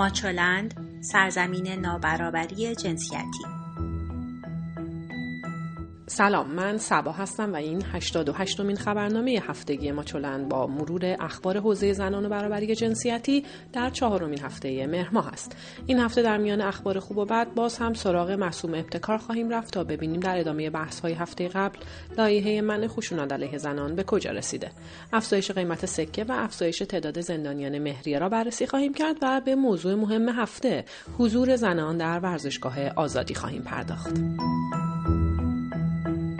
ماچولند سرزمین نابرابری جنسیتی سلام من سبا هستم و این 88 مین خبرنامه هفتگی ماچولند با مرور اخبار حوزه زنان و برابری جنسیتی در چهارمین هفته مهر ماه است. این هفته در میان اخبار خوب و بد باز هم سراغ معصوم ابتکار خواهیم رفت تا ببینیم در ادامه بحث های هفته قبل لایحه من خشونت علیه زنان به کجا رسیده. افزایش قیمت سکه و افزایش تعداد زندانیان مهریه را بررسی خواهیم کرد و به موضوع مهم هفته حضور زنان در ورزشگاه آزادی خواهیم پرداخت.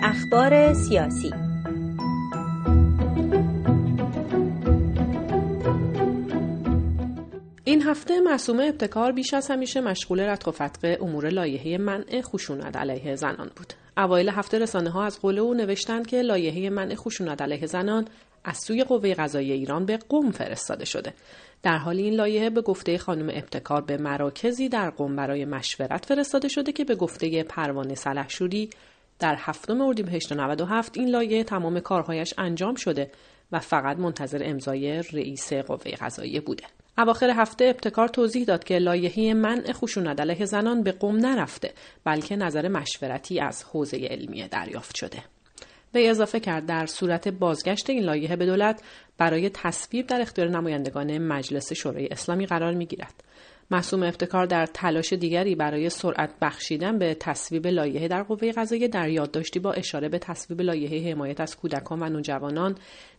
اخبار سیاسی این هفته معصومه ابتکار بیش از همیشه مشغول رتق و فتق امور لایحه منع خشونت علیه زنان بود. اوایل هفته رسانه ها از قول او نوشتند که لایحه منع خشونت علیه زنان از سوی قوه قضایی ایران به قم فرستاده شده. در حال این لایحه به گفته خانم ابتکار به مراکزی در قم برای مشورت فرستاده شده که به گفته پروانه سلحشوری در هفتم اردیبهشت 97 این لایه تمام کارهایش انجام شده و فقط منتظر امضای رئیس قوه قضاییه بوده. اواخر هفته ابتکار توضیح داد که لایحه منع خشونت علیه زنان به قم نرفته بلکه نظر مشورتی از حوزه علمیه دریافت شده. به اضافه کرد در صورت بازگشت این لایحه به دولت برای تصویب در اختیار نمایندگان مجلس شورای اسلامی قرار می گیرد. محسوم ابتکار در تلاش دیگری برای سرعت بخشیدن به تصویب لایحه در قوه قضاییه در یادداشتی با اشاره به تصویب لایحه حمایت از کودکان و نوجوانان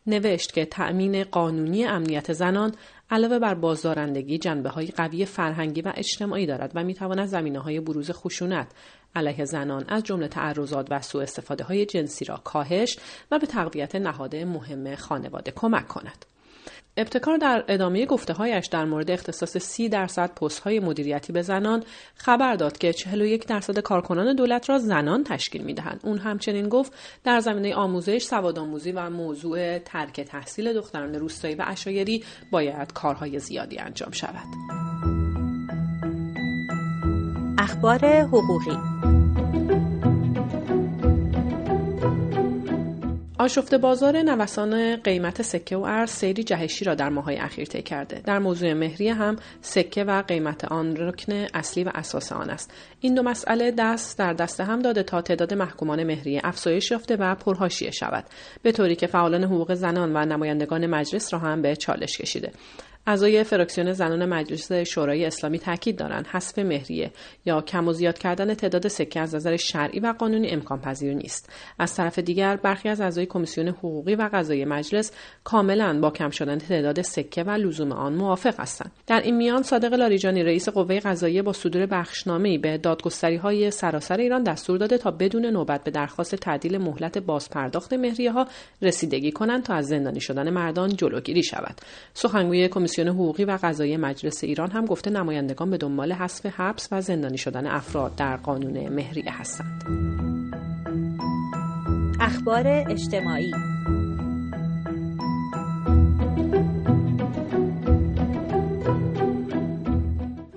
نوشت که تأمین قانونی امنیت زنان علاوه بر بازدارندگی جنبه های قوی فرهنگی و اجتماعی دارد و می‌تواند زمینه های بروز خشونت علیه زنان از جمله تعرضات و سوء استفاده های جنسی را کاهش و به تقویت نهاد مهم خانواده کمک کند. ابتکار در ادامه گفته هایش در مورد اختصاص سی درصد پست های مدیریتی به زنان خبر داد که 41 درصد کارکنان دولت را زنان تشکیل می دهند. اون همچنین گفت در زمینه آموزش، سوادآموزی و موضوع ترک تحصیل دختران روستایی و اشایری باید کارهای زیادی انجام شود. اخبار حقوقی آشفته بازار نوسان قیمت سکه و ارز سیری جهشی را در ماهای اخیر طی کرده. در موضوع مهریه هم سکه و قیمت آن رکن اصلی و اساس آن است. این دو مسئله دست در دست هم داده تا تعداد محکومان مهریه افزایش یافته و پرهاشیه شود. به طوری که فعالان حقوق زنان و نمایندگان مجلس را هم به چالش کشیده. اعضای فراکسیون زنان مجلس شورای اسلامی تاکید دارند حذف مهریه یا کم و زیاد کردن تعداد سکه از نظر شرعی و قانونی امکان پذیر نیست. از طرف دیگر برخی از اعضای کمیسیون حقوقی و قضایی مجلس کاملا با کم شدن تعداد سکه و لزوم آن موافق هستند. در این میان صادق لاریجانی رئیس قوه قضاییه با صدور بخشنامه‌ای به دادگستری های سراسر ایران دستور داده تا بدون نوبت به درخواست تعدیل مهلت بازپرداخت مهریه ها رسیدگی کنند تا از زندانی شدن مردان جلوگیری شود. سخنگوی کمیسیون حقوقی و قضایی مجلس ایران هم گفته نمایندگان به دنبال حذف حبس و زندانی شدن افراد در قانون مهریه هستند. اخبار اجتماعی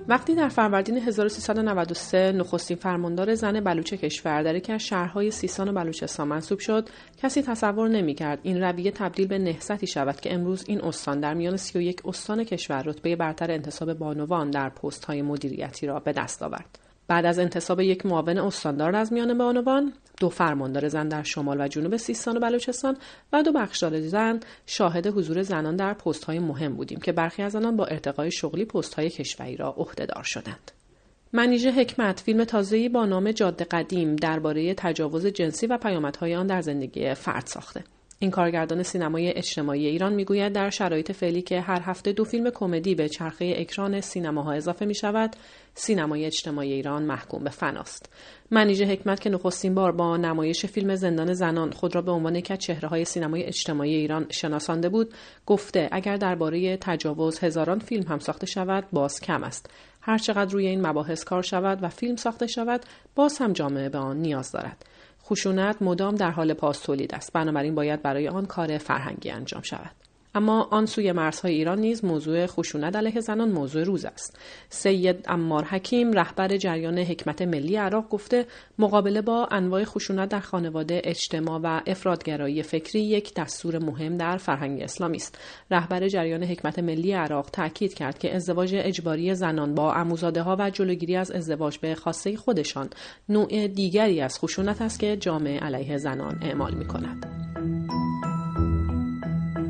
وقتی در فروردین 1393 نخستین فرماندار زن بلوچ کشور در یکی از شهرهای سیستان و بلوچستان منصوب شد کسی تصور نمی‌کرد این رویه تبدیل به نهضتی شود که امروز این استان در میان 31 استان کشور رتبه برتر انتصاب بانوان در پست های مدیریتی را به دست آورد. بعد از انتصاب یک معاون استاندار از میان بانوان دو فرماندار زن در شمال و جنوب سیستان و بلوچستان و دو بخشدار زن شاهد حضور زنان در پست های مهم بودیم که برخی از آنان با ارتقای شغلی پست های کشوری را عهدهدار شدند. منیژه حکمت فیلم تازه‌ای با نام جاده قدیم درباره تجاوز جنسی و پیامدهای آن در زندگی فرد ساخته. این کارگردان سینمای اجتماعی ایران می‌گوید در شرایط فعلی که هر هفته دو فیلم کمدی به چرخه اکران سینماها اضافه می شود سینمای اجتماعی ایران محکوم به فناست منیژه حکمت که نخستین بار با نمایش فیلم زندان زنان خود را به عنوان یک از چهره های سینمای اجتماعی ایران شناسانده بود گفته اگر درباره تجاوز هزاران فیلم هم ساخته شود باز کم است. هرچقدر روی این مباحث کار شود و فیلم ساخته شود باز هم جامعه به آن نیاز دارد. خشونت مدام در حال پاس تولید است. بنابراین باید برای آن کار فرهنگی انجام شود. اما آن سوی مرزهای ایران نیز موضوع خشونت علیه زنان موضوع روز است سید امار حکیم رهبر جریان حکمت ملی عراق گفته مقابله با انواع خشونت در خانواده اجتماع و افرادگرایی فکری یک دستور مهم در فرهنگ اسلامی است رهبر جریان حکمت ملی عراق تاکید کرد که ازدواج اجباری زنان با عموزاده ها و جلوگیری از ازدواج به خاصه خودشان نوع دیگری از خشونت است که جامعه علیه زنان اعمال می کند.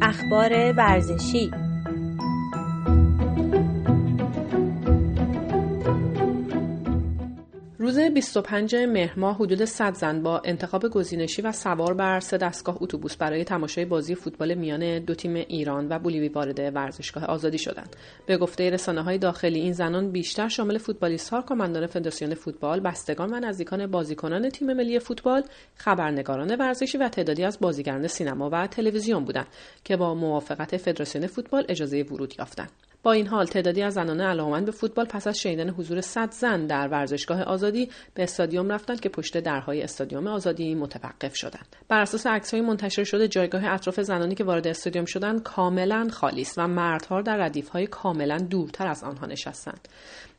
اخبار ورزشی. روز 25 مهر حدود 100 زن با انتخاب گزینشی و سوار بر سه دستگاه اتوبوس برای تماشای بازی فوتبال میان دو تیم ایران و بولیوی وارد ورزشگاه آزادی شدند. به گفته رسانه های داخلی این زنان بیشتر شامل فوتبالیست‌ها، کماندان فدراسیون فوتبال، بستگان و نزدیکان بازیکنان تیم ملی فوتبال، خبرنگاران ورزشی و تعدادی از بازیگران سینما و تلویزیون بودند که با موافقت فدراسیون فوتبال اجازه ورود یافتند. با این حال تعدادی از زنان علاقمند به فوتبال پس از شنیدن حضور 100 زن در ورزشگاه آزادی به استادیوم رفتند که پشت درهای استادیوم آزادی متوقف شدند. بر اساس عکس‌های منتشر شده جایگاه اطراف زنانی که وارد استادیوم شدند کاملا خالی است و مردها در ردیف‌های کاملا دورتر از آنها نشستند.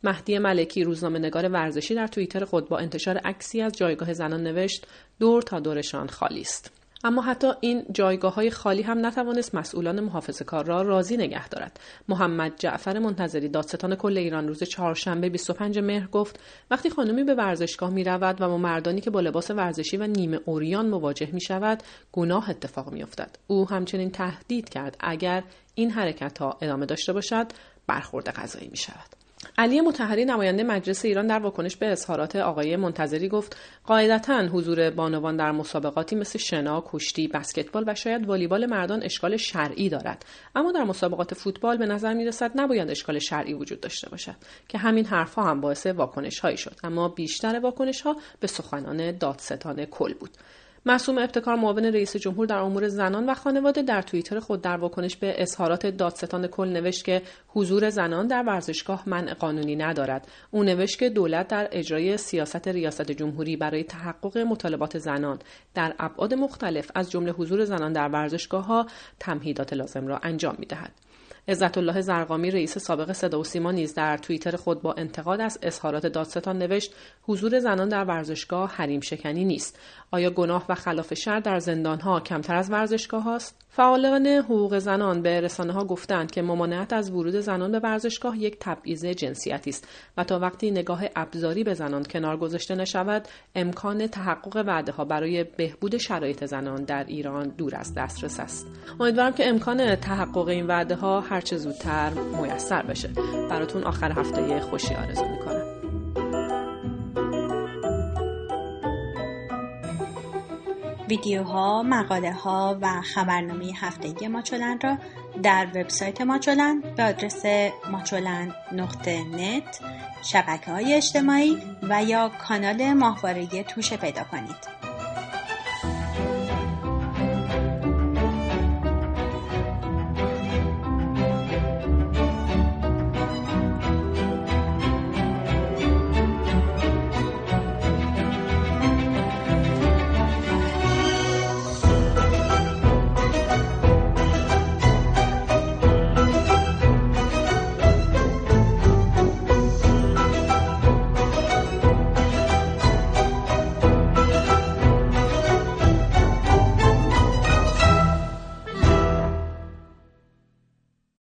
مهدی ملکی روزنامه نگار ورزشی در توییتر خود با انتشار عکسی از جایگاه زنان نوشت دور تا دورشان خالی است. اما حتی این جایگاه های خالی هم نتوانست مسئولان محافظه کار را راضی نگه دارد. محمد جعفر منتظری دادستان کل ایران روز چهارشنبه 25 مهر گفت وقتی خانمی به ورزشگاه می رود و با مردانی که با لباس ورزشی و نیمه اوریان مواجه می شود گناه اتفاق می افتد. او همچنین تهدید کرد اگر این حرکت ها ادامه داشته باشد برخورد قضایی می شود. علی متحری نماینده مجلس ایران در واکنش به اظهارات آقای منتظری گفت قاعدتا حضور بانوان در مسابقاتی مثل شنا، کشتی، بسکتبال و شاید والیبال مردان اشکال شرعی دارد. اما در مسابقات فوتبال به نظر می رسد نباید اشکال شرعی وجود داشته باشد که همین حرفها هم باعث واکنش هایی شد. اما بیشتر واکنش ها به سخنان دادستان کل بود. معصوم ابتکار معاون رئیس جمهور در امور زنان و خانواده در توییتر خود در واکنش به اظهارات دادستان کل نوشت که حضور زنان در ورزشگاه منع قانونی ندارد او نوشت که دولت در اجرای سیاست ریاست جمهوری برای تحقق مطالبات زنان در ابعاد مختلف از جمله حضور زنان در ورزشگاه ها تمهیدات لازم را انجام می دهد. عزت الله زرقامی رئیس سابق صدا و سیما نیز در توییتر خود با انتقاد از اظهارات دادستان نوشت حضور زنان در ورزشگاه حریم شکنی نیست. آیا گناه و خلاف شر در زندانها کمتر از ورزشگاه هاست؟ فعالان حقوق زنان به رسانه ها گفتند که ممانعت از ورود زنان به ورزشگاه یک تبعیض جنسیتی است و تا وقتی نگاه ابزاری به زنان کنار گذاشته نشود امکان تحقق وعده ها برای بهبود شرایط زنان در ایران دور از دسترس است. امیدوارم که امکان تحقق این وعده ها هرچه زودتر میسر بشه براتون آخر هفته خوشی آرزو می‌کنم ویدیوها، مقاله ها و خبرنامه هفتگی ماچولند را در وبسایت ماچولند به آدرس ماچولند نقطه شبکه های اجتماعی و یا کانال ماهواره توشه پیدا کنید.